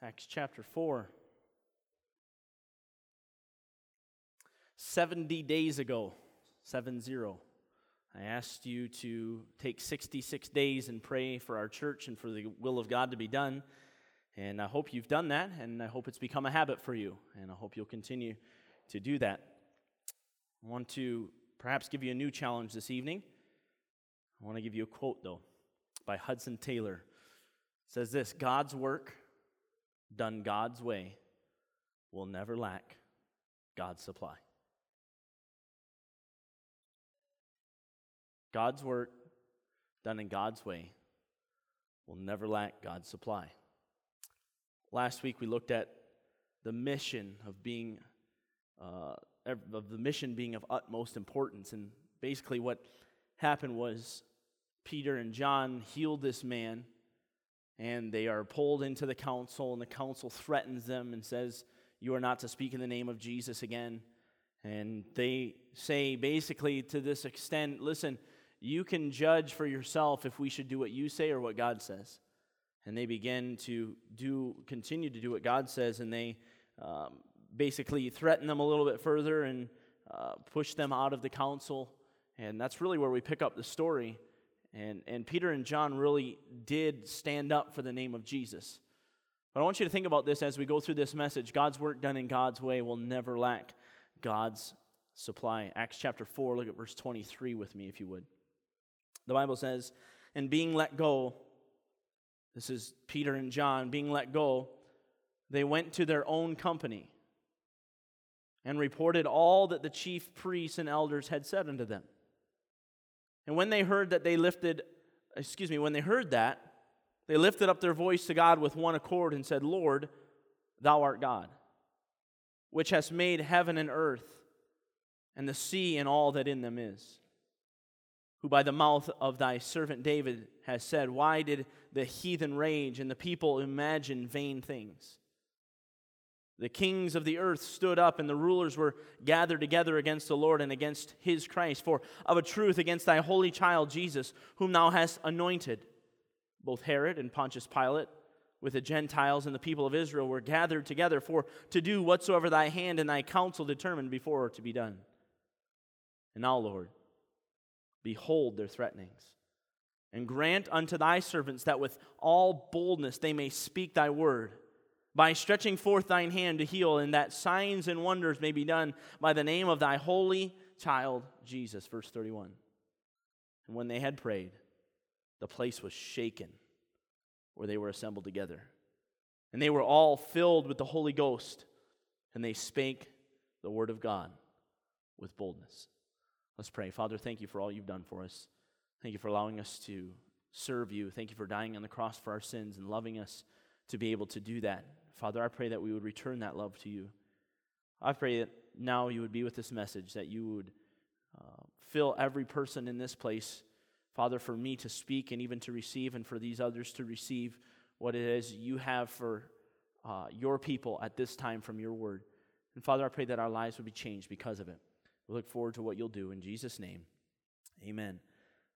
Acts chapter 4. 70 days ago, 7 0, I asked you to take 66 days and pray for our church and for the will of God to be done. And I hope you've done that, and I hope it's become a habit for you, and I hope you'll continue to do that. I want to perhaps give you a new challenge this evening. I want to give you a quote, though, by Hudson Taylor. It says this God's work done God's way will never lack God's supply. God's work done in God's way will never lack God's supply. Last week we looked at the mission of being uh, of the mission being of utmost importance, and basically what happened was Peter and John healed this man and they are pulled into the council, and the council threatens them and says, You are not to speak in the name of Jesus again. And they say basically to this extent, Listen, you can judge for yourself if we should do what you say or what God says. And they begin to do, continue to do what God says, and they um, basically threaten them a little bit further and uh, push them out of the council. And that's really where we pick up the story. And, and Peter and John really did stand up for the name of Jesus. But I want you to think about this as we go through this message. God's work done in God's way will never lack God's supply. Acts chapter 4, look at verse 23 with me, if you would. The Bible says, And being let go, this is Peter and John, being let go, they went to their own company and reported all that the chief priests and elders had said unto them. And when they heard that they lifted, excuse me, when they heard that, they lifted up their voice to God with one accord and said, Lord, thou art God, which hast made heaven and earth, and the sea and all that in them is. Who by the mouth of thy servant David has said, Why did the heathen rage and the people imagine vain things? The kings of the earth stood up, and the rulers were gathered together against the Lord and against his Christ. For of a truth, against thy holy child Jesus, whom thou hast anointed, both Herod and Pontius Pilate, with the Gentiles and the people of Israel, were gathered together for to do whatsoever thy hand and thy counsel determined before to be done. And now, Lord, behold their threatenings. And grant unto thy servants that with all boldness they may speak thy word by stretching forth thine hand to heal, and that signs and wonders may be done by the name of thy holy child Jesus. Verse 31. And when they had prayed, the place was shaken where they were assembled together. And they were all filled with the Holy Ghost, and they spake the word of God with boldness. Let's pray. Father, thank you for all you've done for us. Thank you for allowing us to serve you. Thank you for dying on the cross for our sins and loving us to be able to do that. Father, I pray that we would return that love to you. I pray that now you would be with this message, that you would uh, fill every person in this place, Father, for me to speak and even to receive, and for these others to receive what it is you have for uh, your people at this time from your word. And Father, I pray that our lives would be changed because of it. We look forward to what you'll do. In Jesus' name, amen.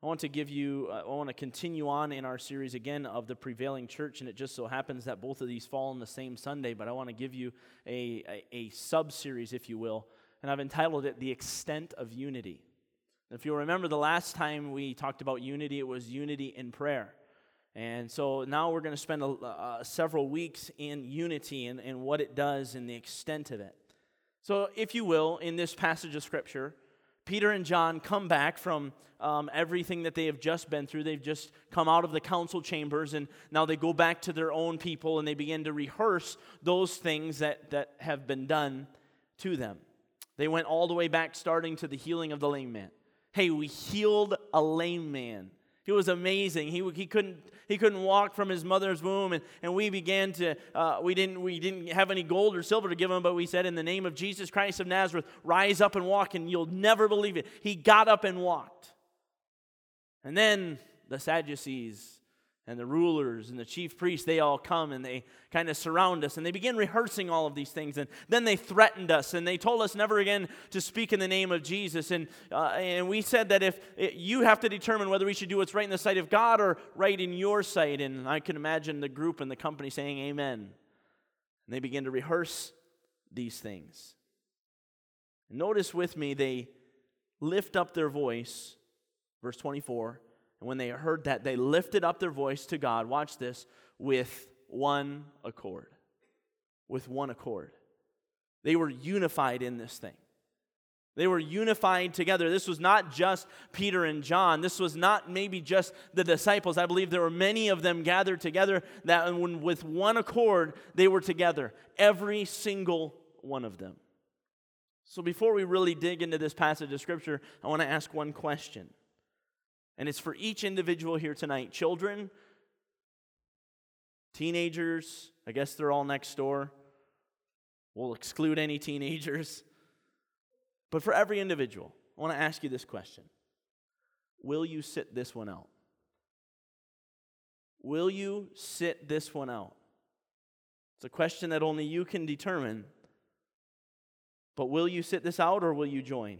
I want to give you, uh, I want to continue on in our series again of the prevailing church, and it just so happens that both of these fall on the same Sunday, but I want to give you a, a, a sub series, if you will, and I've entitled it The Extent of Unity. If you'll remember the last time we talked about unity, it was unity in prayer. And so now we're going to spend a, uh, several weeks in unity and, and what it does and the extent of it. So, if you will, in this passage of Scripture, Peter and John come back from um, everything that they have just been through. They've just come out of the council chambers, and now they go back to their own people and they begin to rehearse those things that, that have been done to them. They went all the way back, starting to the healing of the lame man. Hey, we healed a lame man. It was amazing. He, he, couldn't, he couldn't walk from his mother's womb, and, and we began to, uh, we, didn't, we didn't have any gold or silver to give him, but we said, In the name of Jesus Christ of Nazareth, rise up and walk, and you'll never believe it. He got up and walked. And then the Sadducees and the rulers and the chief priests, they all come and they kind of surround us and they begin rehearsing all of these things. And then they threatened us and they told us never again to speak in the name of Jesus. And, uh, and we said that if it, you have to determine whether we should do what's right in the sight of God or right in your sight. And I can imagine the group and the company saying, Amen. And they begin to rehearse these things. Notice with me, they lift up their voice, verse 24. And when they heard that, they lifted up their voice to God, watch this, with one accord. With one accord. They were unified in this thing. They were unified together. This was not just Peter and John. This was not maybe just the disciples. I believe there were many of them gathered together that when with one accord they were together. Every single one of them. So before we really dig into this passage of scripture, I want to ask one question. And it's for each individual here tonight. Children, teenagers, I guess they're all next door. We'll exclude any teenagers. But for every individual, I want to ask you this question Will you sit this one out? Will you sit this one out? It's a question that only you can determine. But will you sit this out or will you join?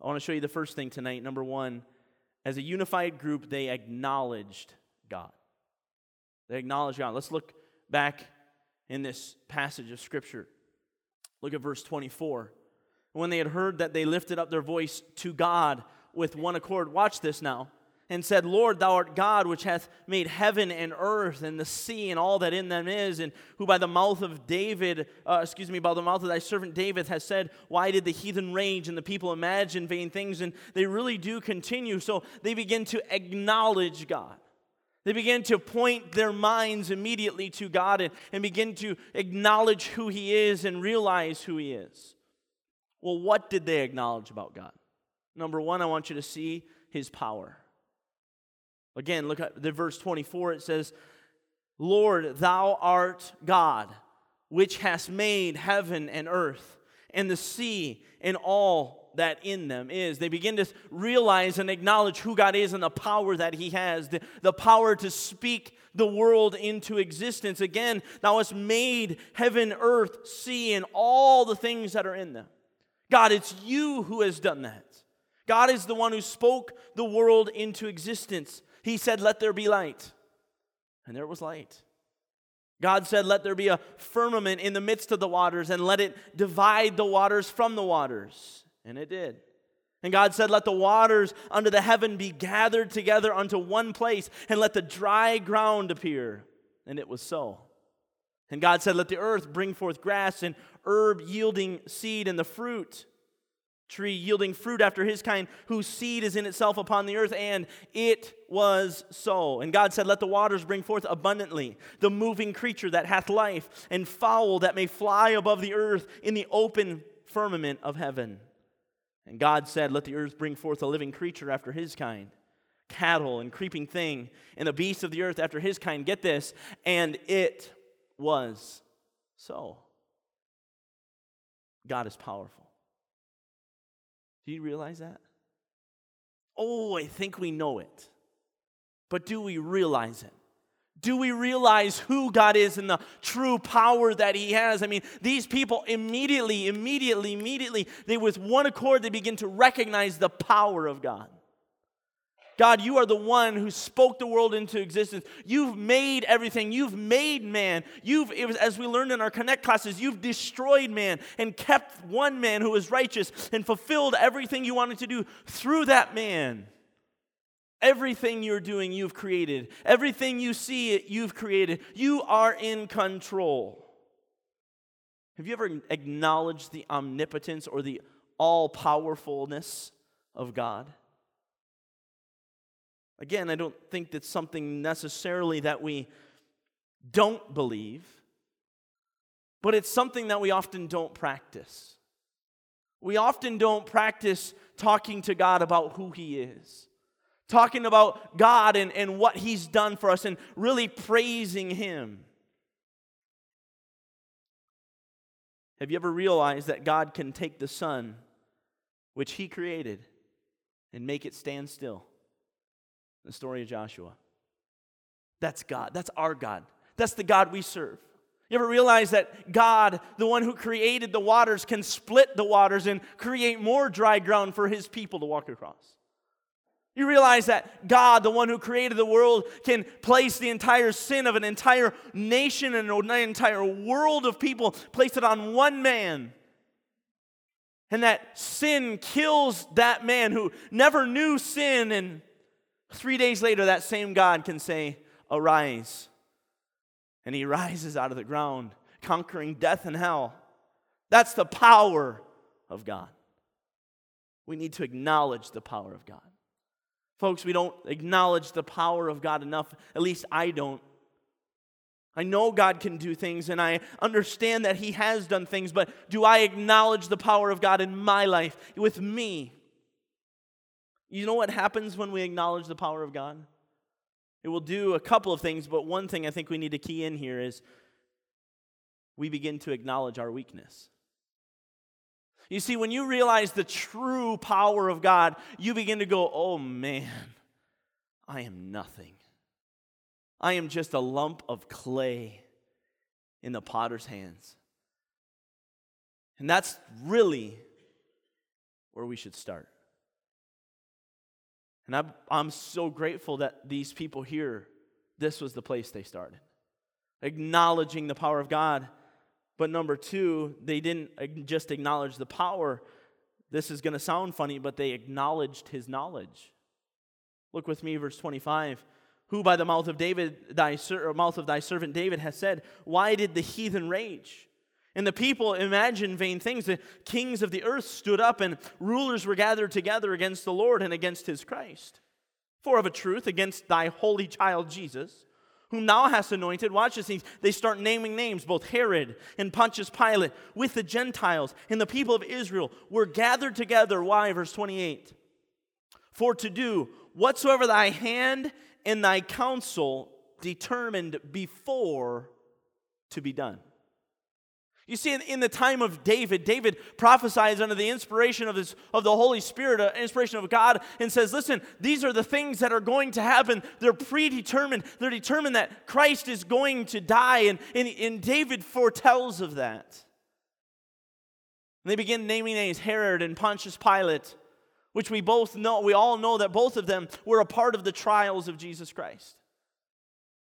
I want to show you the first thing tonight. Number one, as a unified group, they acknowledged God. They acknowledged God. Let's look back in this passage of Scripture. Look at verse 24. When they had heard that, they lifted up their voice to God with one accord. Watch this now. And said, Lord, thou art God, which hath made heaven and earth and the sea and all that in them is, and who by the mouth of David, uh, excuse me, by the mouth of thy servant David has said, Why did the heathen rage and the people imagine vain things? And they really do continue. So they begin to acknowledge God. They begin to point their minds immediately to God and, and begin to acknowledge who He is and realize who He is. Well, what did they acknowledge about God? Number one, I want you to see his power. Again, look at the verse 24. It says, Lord, thou art God, which hast made heaven and earth, and the sea, and all that in them is. They begin to realize and acknowledge who God is and the power that He has, the, the power to speak the world into existence. Again, thou hast made heaven, earth, sea, and all the things that are in them. God, it's you who has done that. God is the one who spoke the world into existence. He said, Let there be light. And there was light. God said, Let there be a firmament in the midst of the waters, and let it divide the waters from the waters. And it did. And God said, Let the waters under the heaven be gathered together unto one place, and let the dry ground appear. And it was so. And God said, Let the earth bring forth grass and herb yielding seed, and the fruit tree yielding fruit after his kind, whose seed is in itself upon the earth. And it was so. And God said, Let the waters bring forth abundantly the moving creature that hath life, and fowl that may fly above the earth in the open firmament of heaven. And God said, Let the earth bring forth a living creature after his kind cattle and creeping thing, and the beasts of the earth after his kind. Get this. And it was so. God is powerful. Do you realize that? Oh, I think we know it. But do we realize it? Do we realize who God is and the true power that He has? I mean, these people immediately, immediately, immediately, they with one accord, they begin to recognize the power of God. God, you are the one who spoke the world into existence. You've made everything. You've made man. You've, was, as we learned in our Connect classes, you've destroyed man and kept one man who was righteous and fulfilled everything you wanted to do through that man. Everything you're doing, you've created. Everything you see, you've created. You are in control. Have you ever acknowledged the omnipotence or the all powerfulness of God? Again, I don't think that's something necessarily that we don't believe, but it's something that we often don't practice. We often don't practice talking to God about who He is, talking about God and, and what He's done for us, and really praising Him. Have you ever realized that God can take the sun, which He created, and make it stand still? The story of Joshua. That's God. That's our God. That's the God we serve. You ever realize that God, the one who created the waters, can split the waters and create more dry ground for his people to walk across? You realize that God, the one who created the world, can place the entire sin of an entire nation and an entire world of people, place it on one man. And that sin kills that man who never knew sin. And three days later, that same God can say, Arise. And he rises out of the ground, conquering death and hell. That's the power of God. We need to acknowledge the power of God. Folks, we don't acknowledge the power of God enough. At least I don't. I know God can do things and I understand that He has done things, but do I acknowledge the power of God in my life, with me? You know what happens when we acknowledge the power of God? It will do a couple of things, but one thing I think we need to key in here is we begin to acknowledge our weakness. You see, when you realize the true power of God, you begin to go, oh man, I am nothing. I am just a lump of clay in the potter's hands. And that's really where we should start. And I'm, I'm so grateful that these people here, this was the place they started. Acknowledging the power of God but number two, they didn't just acknowledge the power. This is going to sound funny, but they acknowledged his knowledge. Look with me, verse 25. Who by the mouth of David, thy mouth of thy servant David, has said, Why did the heathen rage? And the people imagined vain things. The kings of the earth stood up, and rulers were gathered together against the Lord and against his Christ. For of a truth, against thy holy child Jesus whom thou hast anointed. Watch this. They start naming names. Both Herod and Pontius Pilate, with the Gentiles and the people of Israel, were gathered together. Why? Verse 28. For to do whatsoever thy hand and thy counsel determined before to be done. You see, in, in, the time of David, David prophesies under the inspiration of, his, of the Holy Spirit, uh, inspiration of God, and says, Listen, these are the things that are going to happen. They're predetermined. They're determined that Christ is going to die, and, and, and David foretells of that. And they begin naming names Herod and Pontius Pilate, which we both know, we all know that both of them were a part of the trials of Jesus Christ.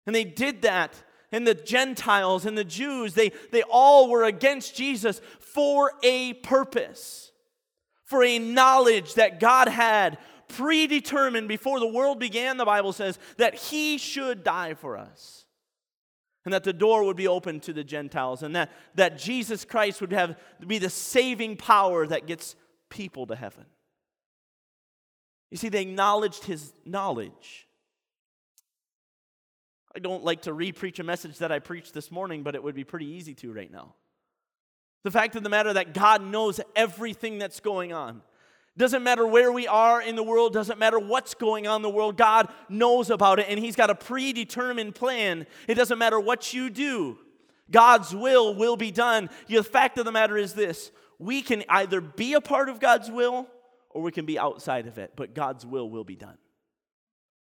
And they did that and the Gentiles and the Jews, they, they all were against Jesus for a purpose, for a knowledge that God had predetermined before the world began, the Bible says, that he should die for us. And that the door would be open to the Gentiles, and that, that Jesus Christ would have be the saving power that gets people to heaven. You see, they acknowledged his knowledge. I don't like to re-preach a message that I preached this morning, but it would be pretty easy to right now. The fact of the matter that God knows everything that's going on. Doesn't matter where we are in the world, doesn't matter what's going on in the world, God knows about it and He's got a predetermined plan. It doesn't matter what you do, God's will will be done. The fact of the matter is this we can either be a part of God's will or we can be outside of it, but God's will will be done.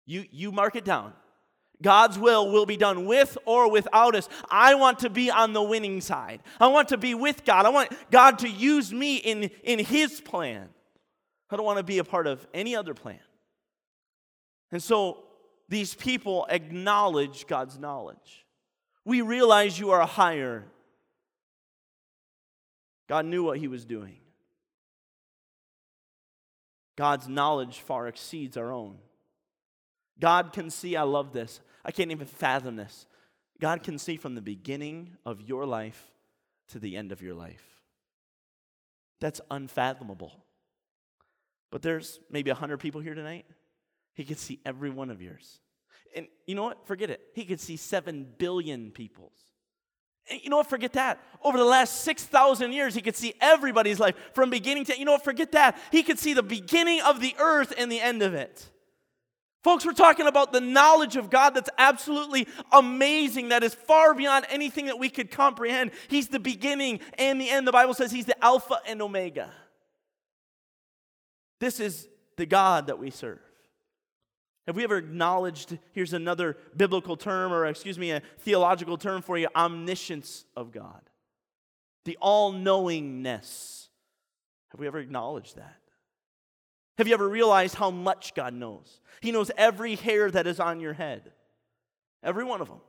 You, you mark it down. God's will will be done with or without us. I want to be on the winning side. I want to be with God. I want God to use me in, in His plan. I don't want to be a part of any other plan. And so these people acknowledge God's knowledge. We realize you are higher. God knew what He was doing. God's knowledge far exceeds our own. God can see, I love this. I can't even fathom this. God can see from the beginning of your life to the end of your life. That's unfathomable. But there's maybe 100 people here tonight. He could see every one of yours. And you know what? Forget it. He could see 7 billion people's. And you know what? Forget that. Over the last 6,000 years, he could see everybody's life from beginning to, you know what? Forget that. He could see the beginning of the earth and the end of it. Folks, we're talking about the knowledge of God that's absolutely amazing, that is far beyond anything that we could comprehend. He's the beginning and the end. The Bible says He's the Alpha and Omega. This is the God that we serve. Have we ever acknowledged, here's another biblical term, or excuse me, a theological term for you omniscience of God? The all knowingness. Have we ever acknowledged that? Have you ever realized how much God knows? He knows every hair that is on your head, every one of them.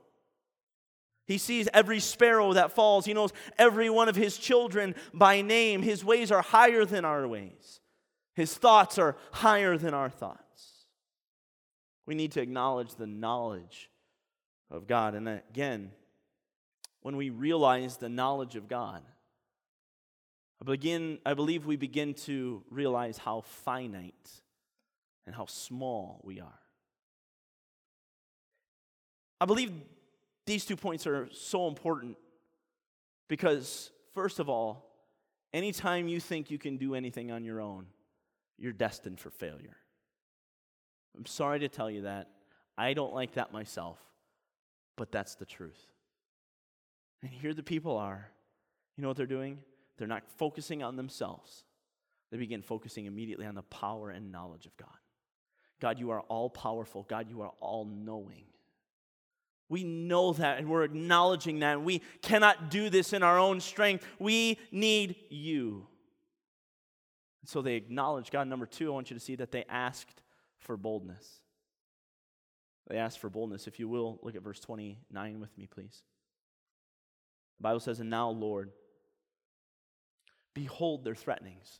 He sees every sparrow that falls. He knows every one of his children by name. His ways are higher than our ways, his thoughts are higher than our thoughts. We need to acknowledge the knowledge of God. And again, when we realize the knowledge of God, I, begin, I believe we begin to realize how finite and how small we are. I believe these two points are so important because, first of all, anytime you think you can do anything on your own, you're destined for failure. I'm sorry to tell you that. I don't like that myself, but that's the truth. And here the people are. You know what they're doing? They're not focusing on themselves. They begin focusing immediately on the power and knowledge of God. God, you are all powerful. God, you are all knowing. We know that and we're acknowledging that. And we cannot do this in our own strength. We need you. And so they acknowledge God. Number two, I want you to see that they asked for boldness. They asked for boldness. If you will, look at verse 29 with me, please. The Bible says, And now, Lord, behold their threatenings.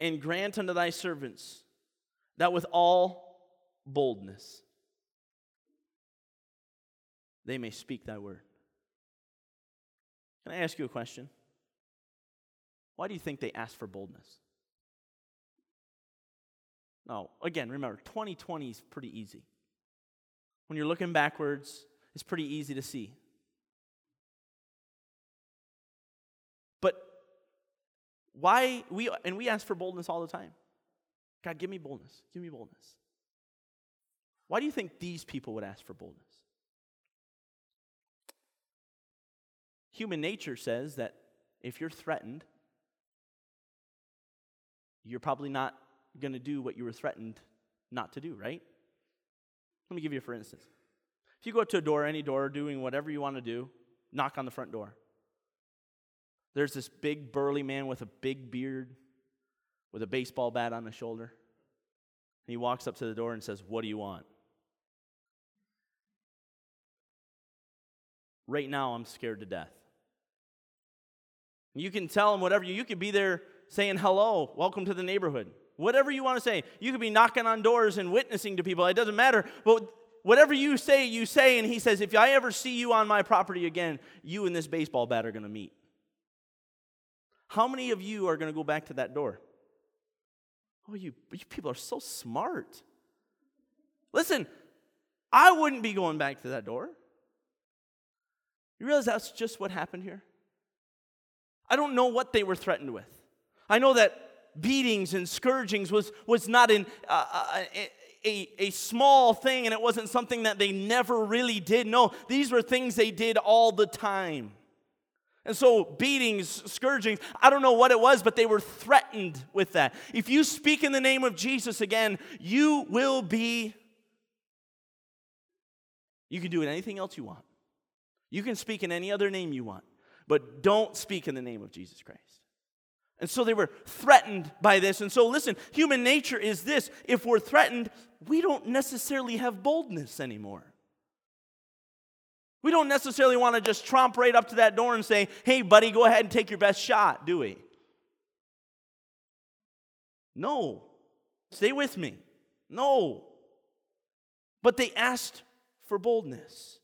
And grant unto thy servants that with all boldness they may speak thy word. Can I ask you a question? Why do you think they asked for boldness? Now, again, remember, 2020 is pretty easy. When you're looking backwards, it's pretty easy to see. Why we and we ask for boldness all the time. God, give me boldness. Give me boldness. Why do you think these people would ask for boldness? Human nature says that if you're threatened, you're probably not going to do what you were threatened not to do, right? Let me give you for instance. If you go to a door, any door, doing whatever you want to do, knock on the front door. There's this big burly man with a big beard, with a baseball bat on his shoulder. He walks up to the door and says, What do you want? Right now, I'm scared to death. You can tell him whatever you, you could be there saying hello, welcome to the neighborhood. Whatever you want to say. You could be knocking on doors and witnessing to people. It doesn't matter. But whatever you say, you say. And he says, if I ever see you on my property again, you and this baseball bat are going to meet. How many of you are going to go back to that door? Oh, you, you people are so smart. Listen, I wouldn't be going back to that door. You realize that's just what happened here? I don't know what they were threatened with. I know that beatings and scourgings was, was not an, uh, a, a, a small thing and it wasn't something that they never really did. No, these were things they did all the time. And so, beatings, scourgings, I don't know what it was, but they were threatened with that. If you speak in the name of Jesus again, you will be. You can do it anything else you want. You can speak in any other name you want but don't speak in the name of Jesus Christ. And so they were threatened by this. And so, listen, human nature is this if we're threatened, we don't necessarily have boldness anymore. We don't necessarily want to just tromp right up to that door and say, hey, buddy, go ahead and take your best shot, do we? No. Stay with me. No. But they asked for boldness.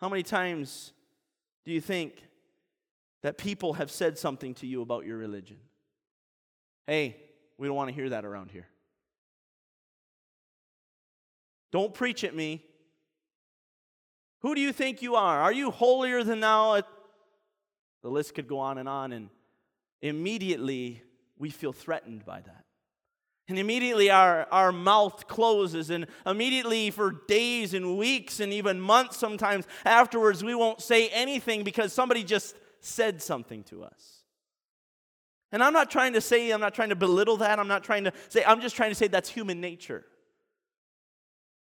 How many times do you think that people have said something to you about your religion? Hey, we don't want to hear that around here. Don't preach at me. Who do you think you are? Are you holier than thou? The list could go on and on, and immediately we feel threatened by that. And immediately our, our mouth closes, and immediately for days and weeks and even months sometimes afterwards, we won't say anything because somebody just said something to us. And I'm not trying to say, I'm not trying to belittle that. I'm not trying to say, I'm just trying to say that's human nature.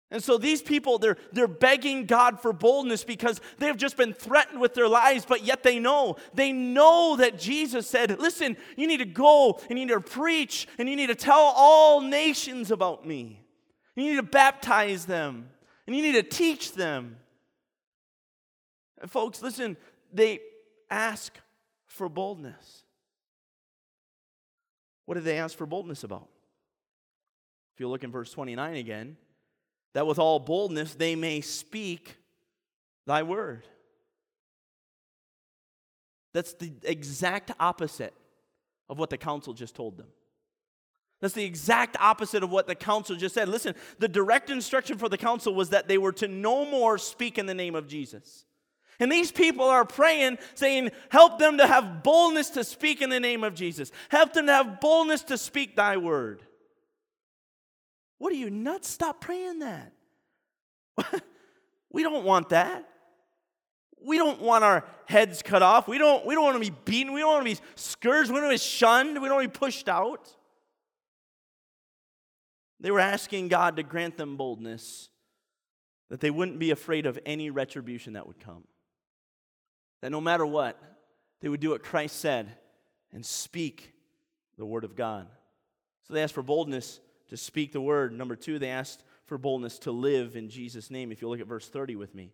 And so these people, they're, they're begging God for boldness because they've just been threatened with their lives, but yet they know. They know that Jesus said, Listen, you need to go and you need to preach and you need to tell all nations about me. You need to baptize them and you need to teach them. And folks, listen, they ask for boldness. What did they ask for boldness about? If you look in verse 29 again, that with all boldness they may speak thy word. That's the exact opposite of what the council just told them. That's the exact opposite of what the council just said. Listen, the direct instruction for the council was that they were to no more speak in the name of Jesus. And these people are praying, saying, Help them to have boldness to speak in the name of Jesus. Help them to have boldness to speak thy word. What are you nuts? Stop praying that. we don't want that. We don't want our heads cut off. We don't, we don't want to be beaten. We don't want to be scourged. We don't want to be shunned. We don't want to be pushed out. They were asking God to grant them boldness that they wouldn't be afraid of any retribution that would come. That no matter what, they would do what Christ said and speak the word of God. So they asked for boldness to speak the word. Number two, they asked for boldness to live in Jesus' name. If you look at verse 30 with me.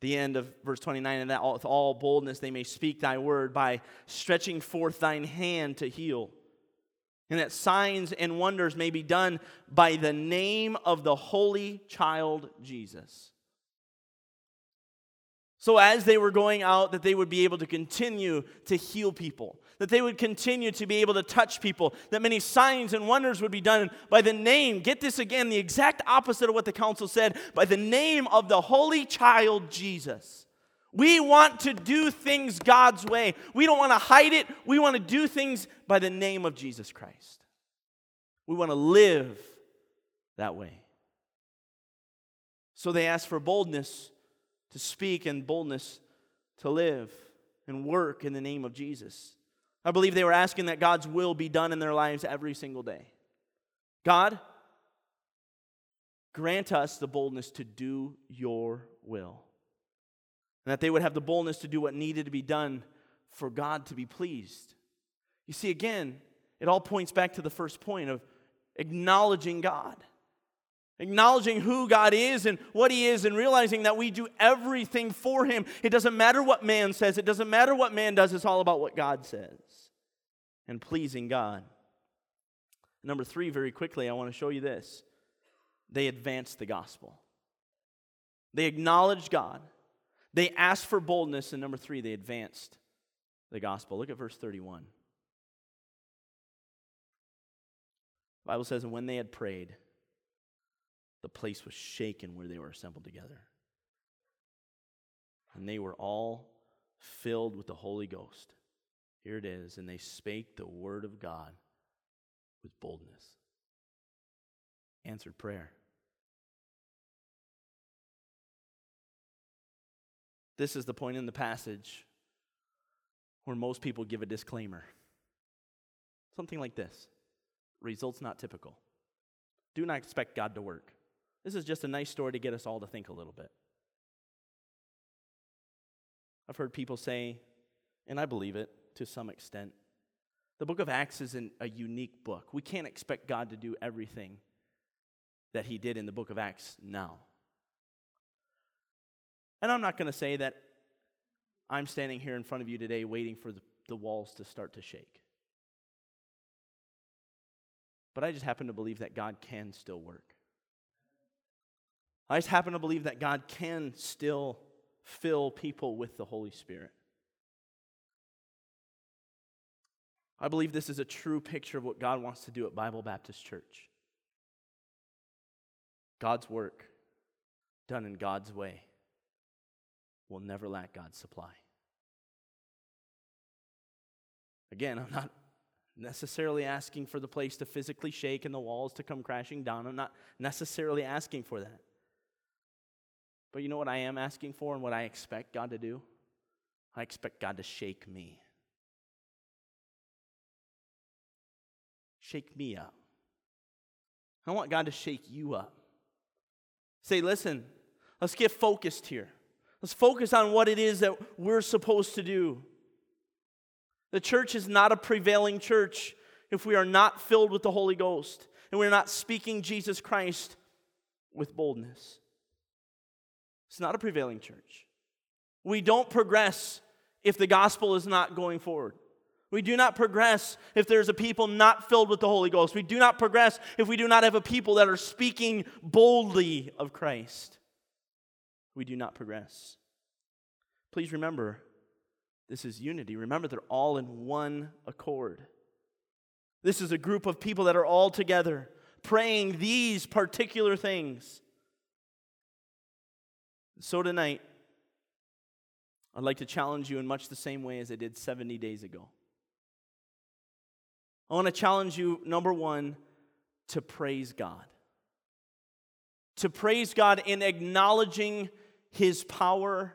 The end of verse 29, and that with all boldness they may speak thy word by stretching forth thine hand to heal. And that signs and wonders may be done by the name of the holy child Jesus. So, as they were going out, that they would be able to continue to heal people, that they would continue to be able to touch people, that many signs and wonders would be done by the name. Get this again, the exact opposite of what the council said by the name of the Holy Child Jesus. We want to do things God's way. We don't want to hide it. We want to do things by the name of Jesus Christ. We want to live that way. So they ask for boldness to speak and boldness to live and work in the name of Jesus. I believe they were asking that God's will be done in their lives every single day. God, grant us the boldness to do your will. And that they would have the boldness to do what needed to be done for God to be pleased. You see, again, it all points back to the first point of acknowledging God acknowledging who God is and what He is, and realizing that we do everything for Him. It doesn't matter what man says, it doesn't matter what man does, it's all about what God says and pleasing God. Number three, very quickly, I want to show you this. They advanced the gospel. They acknowledged God. They asked for boldness. And number three, they advanced the gospel. Look at verse 31. The Bible says, And when they had prayed, the place was shaken where they were assembled together. And they were all filled with the Holy Ghost. Here it is. And they spake the word of God with boldness. Answered prayer. This is the point in the passage where most people give a disclaimer. Something like this results not typical. Do not expect God to work. This is just a nice story to get us all to think a little bit. I've heard people say, and I believe it to some extent, the book of Acts isn't a unique book. We can't expect God to do everything that he did in the book of Acts now. And I'm not going to say that I'm standing here in front of you today waiting for the, the walls to start to shake. But I just happen to believe that God can still work. I just happen to believe that God can still fill people with the Holy Spirit. I believe this is a true picture of what God wants to do at Bible Baptist Church. God's work, done in God's way, will never lack God's supply. Again, I'm not necessarily asking for the place to physically shake and the walls to come crashing down. I'm not necessarily asking for that. But you know what I am asking for and what I expect God to do? I expect God to shake me. Shake me up. I want God to shake you up. Say, listen, let's get focused here. Let's focus on what it is that we're supposed to do. The church is not a prevailing church if we are not filled with the Holy Ghost and we're not speaking Jesus Christ with boldness. It's not a prevailing church. We don't progress if the gospel is not going forward. We do not progress if there's a people not filled with the Holy Ghost. We do not progress if we do not have a people that are speaking boldly of Christ. We do not progress. Please remember, this is unity. Remember, they're all in one accord. This is a group of people that are all together praying these particular things. So tonight, I'd like to challenge you in much the same way as I did 70 days ago. I want to challenge you, number one, to praise God. To praise God in acknowledging His power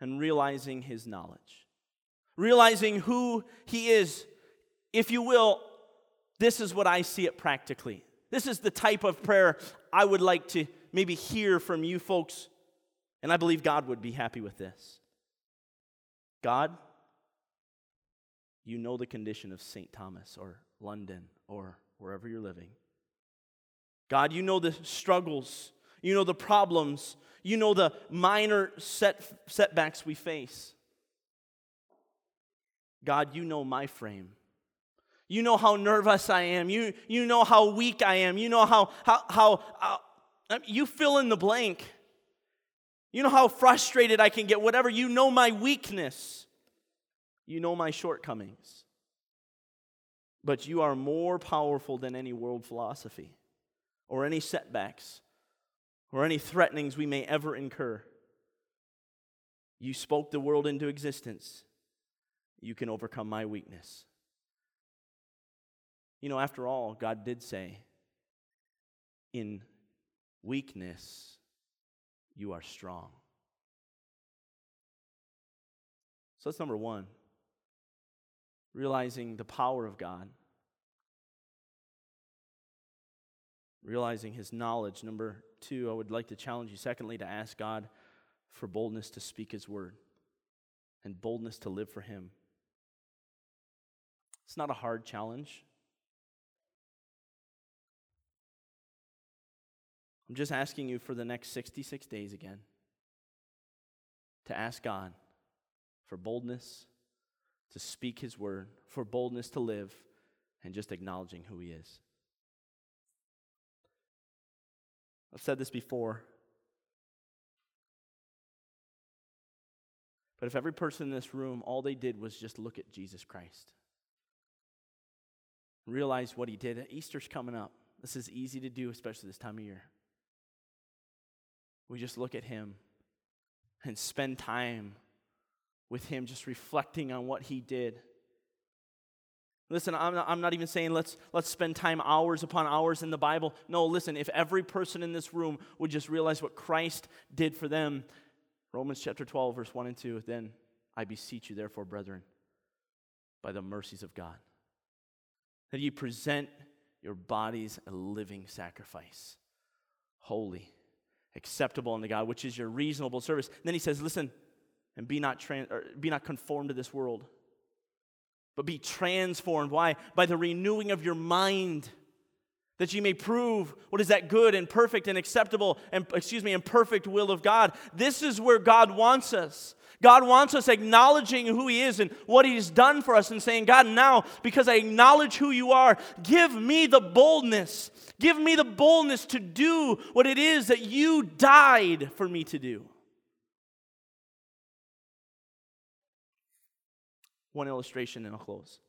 and realizing His knowledge. Realizing who He is. If you will, this is what I see it practically. This is the type of prayer I would like to maybe hear from you folks, and I believe God would be happy with this. God, you know the condition of St. Thomas or London or wherever you're living. God, you know the struggles, you know the problems, you know the minor set, setbacks we face. God, you know my frame. You know how nervous I am. You, you know how weak I am. You know how, how, how, how uh, you fill in the blank. You know how frustrated I can get, whatever. You know my weakness. You know my shortcomings. But you are more powerful than any world philosophy or any setbacks or any threatenings we may ever incur. You spoke the world into existence. You can overcome my weakness. You know, after all, God did say, in weakness, you are strong. So that's number one. Realizing the power of God, realizing his knowledge. Number two, I would like to challenge you, secondly, to ask God for boldness to speak his word and boldness to live for him. It's not a hard challenge. I'm just asking you for the next 66 days again to ask God for boldness to speak His word, for boldness to live, and just acknowledging who He is. I've said this before. But if every person in this room, all they did was just look at Jesus Christ, realize what he did, Easter's coming up. This is easy to do, especially this time of year we just look at him and spend time with him, just reflecting on what he did. Listen, I'm not, I'm not, even saying let's, let's spend time hours upon hours in the Bible. No, listen, if every person in this room would just realize what Christ did for them, Romans chapter 12, verse 1 and 2, then I beseech you, therefore, brethren, by the mercies of God, that you present your bodies a living sacrifice, holy acceptable unto God, which is your reasonable service. And then he says, listen, and be not, trans- be not conformed to this world, but be transformed. Why? By the renewing of your mind, that you may prove what is that good and perfect and acceptable and, excuse me, and perfect will of God. This is where God wants us. God wants us acknowledging who He is and what He's done for us and saying, God, now, because I acknowledge who you are, give me the boldness. Give me the boldness to do what it is that you died for me to do. One illustration and I'll close.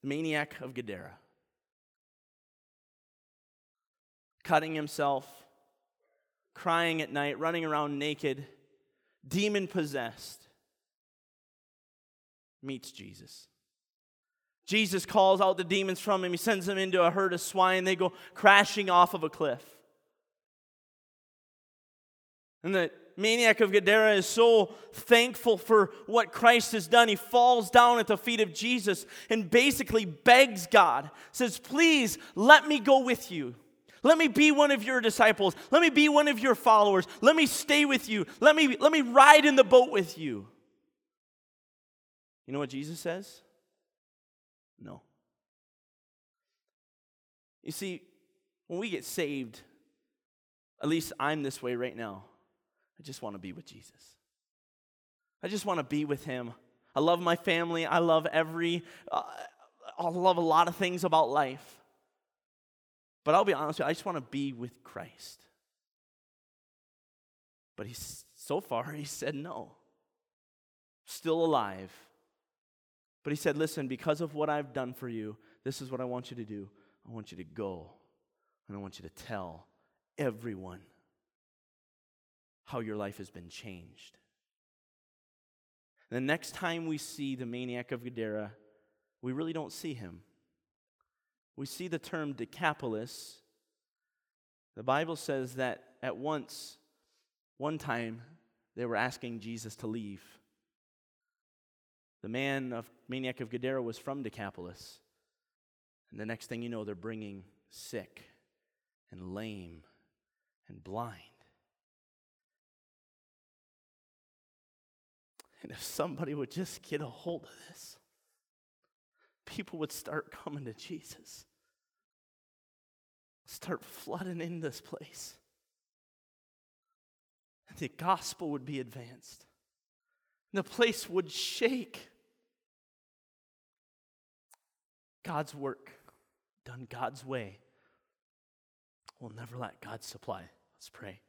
The maniac of Gadara. Cutting himself, crying at night, running around naked demon possessed, meets Jesus. Jesus calls out the demons from him. He sends them into a herd of swine. They go crashing off of a cliff. And the maniac of Gadara is so thankful for what Christ has done. He falls down at the feet of Jesus and basically begs God, says, Please let me go with you. Let me be one of your disciples. Let me be one of your followers. Let me stay with you. Let me, let me ride in the boat with you. You know what Jesus says? No. You see, when we get saved, at least I'm this way right now. I just want to be with Jesus. I just want to be with him. I love my family. I love every, uh, I love a lot of things about life. But I'll be honest with you, I just want to be with Christ. But he's so far he said no. Still alive. But he said, Listen, because of what I've done for you, this is what I want you to do. I want you to go and I want you to tell everyone how your life has been changed. The next time we see the maniac of Gadara, we really don't see him. We see the term Decapolis. The Bible says that at once, one time, they were asking Jesus to leave. The man of maniac of Gadara was from Decapolis. And the next thing you know, they're bringing sick and lame and blind. And if somebody would just get a hold of this, people would start coming to Jesus, start flooding in this place. And the gospel would be advanced, the place would shake. God's work, done God's way, will never let God supply. Let's pray.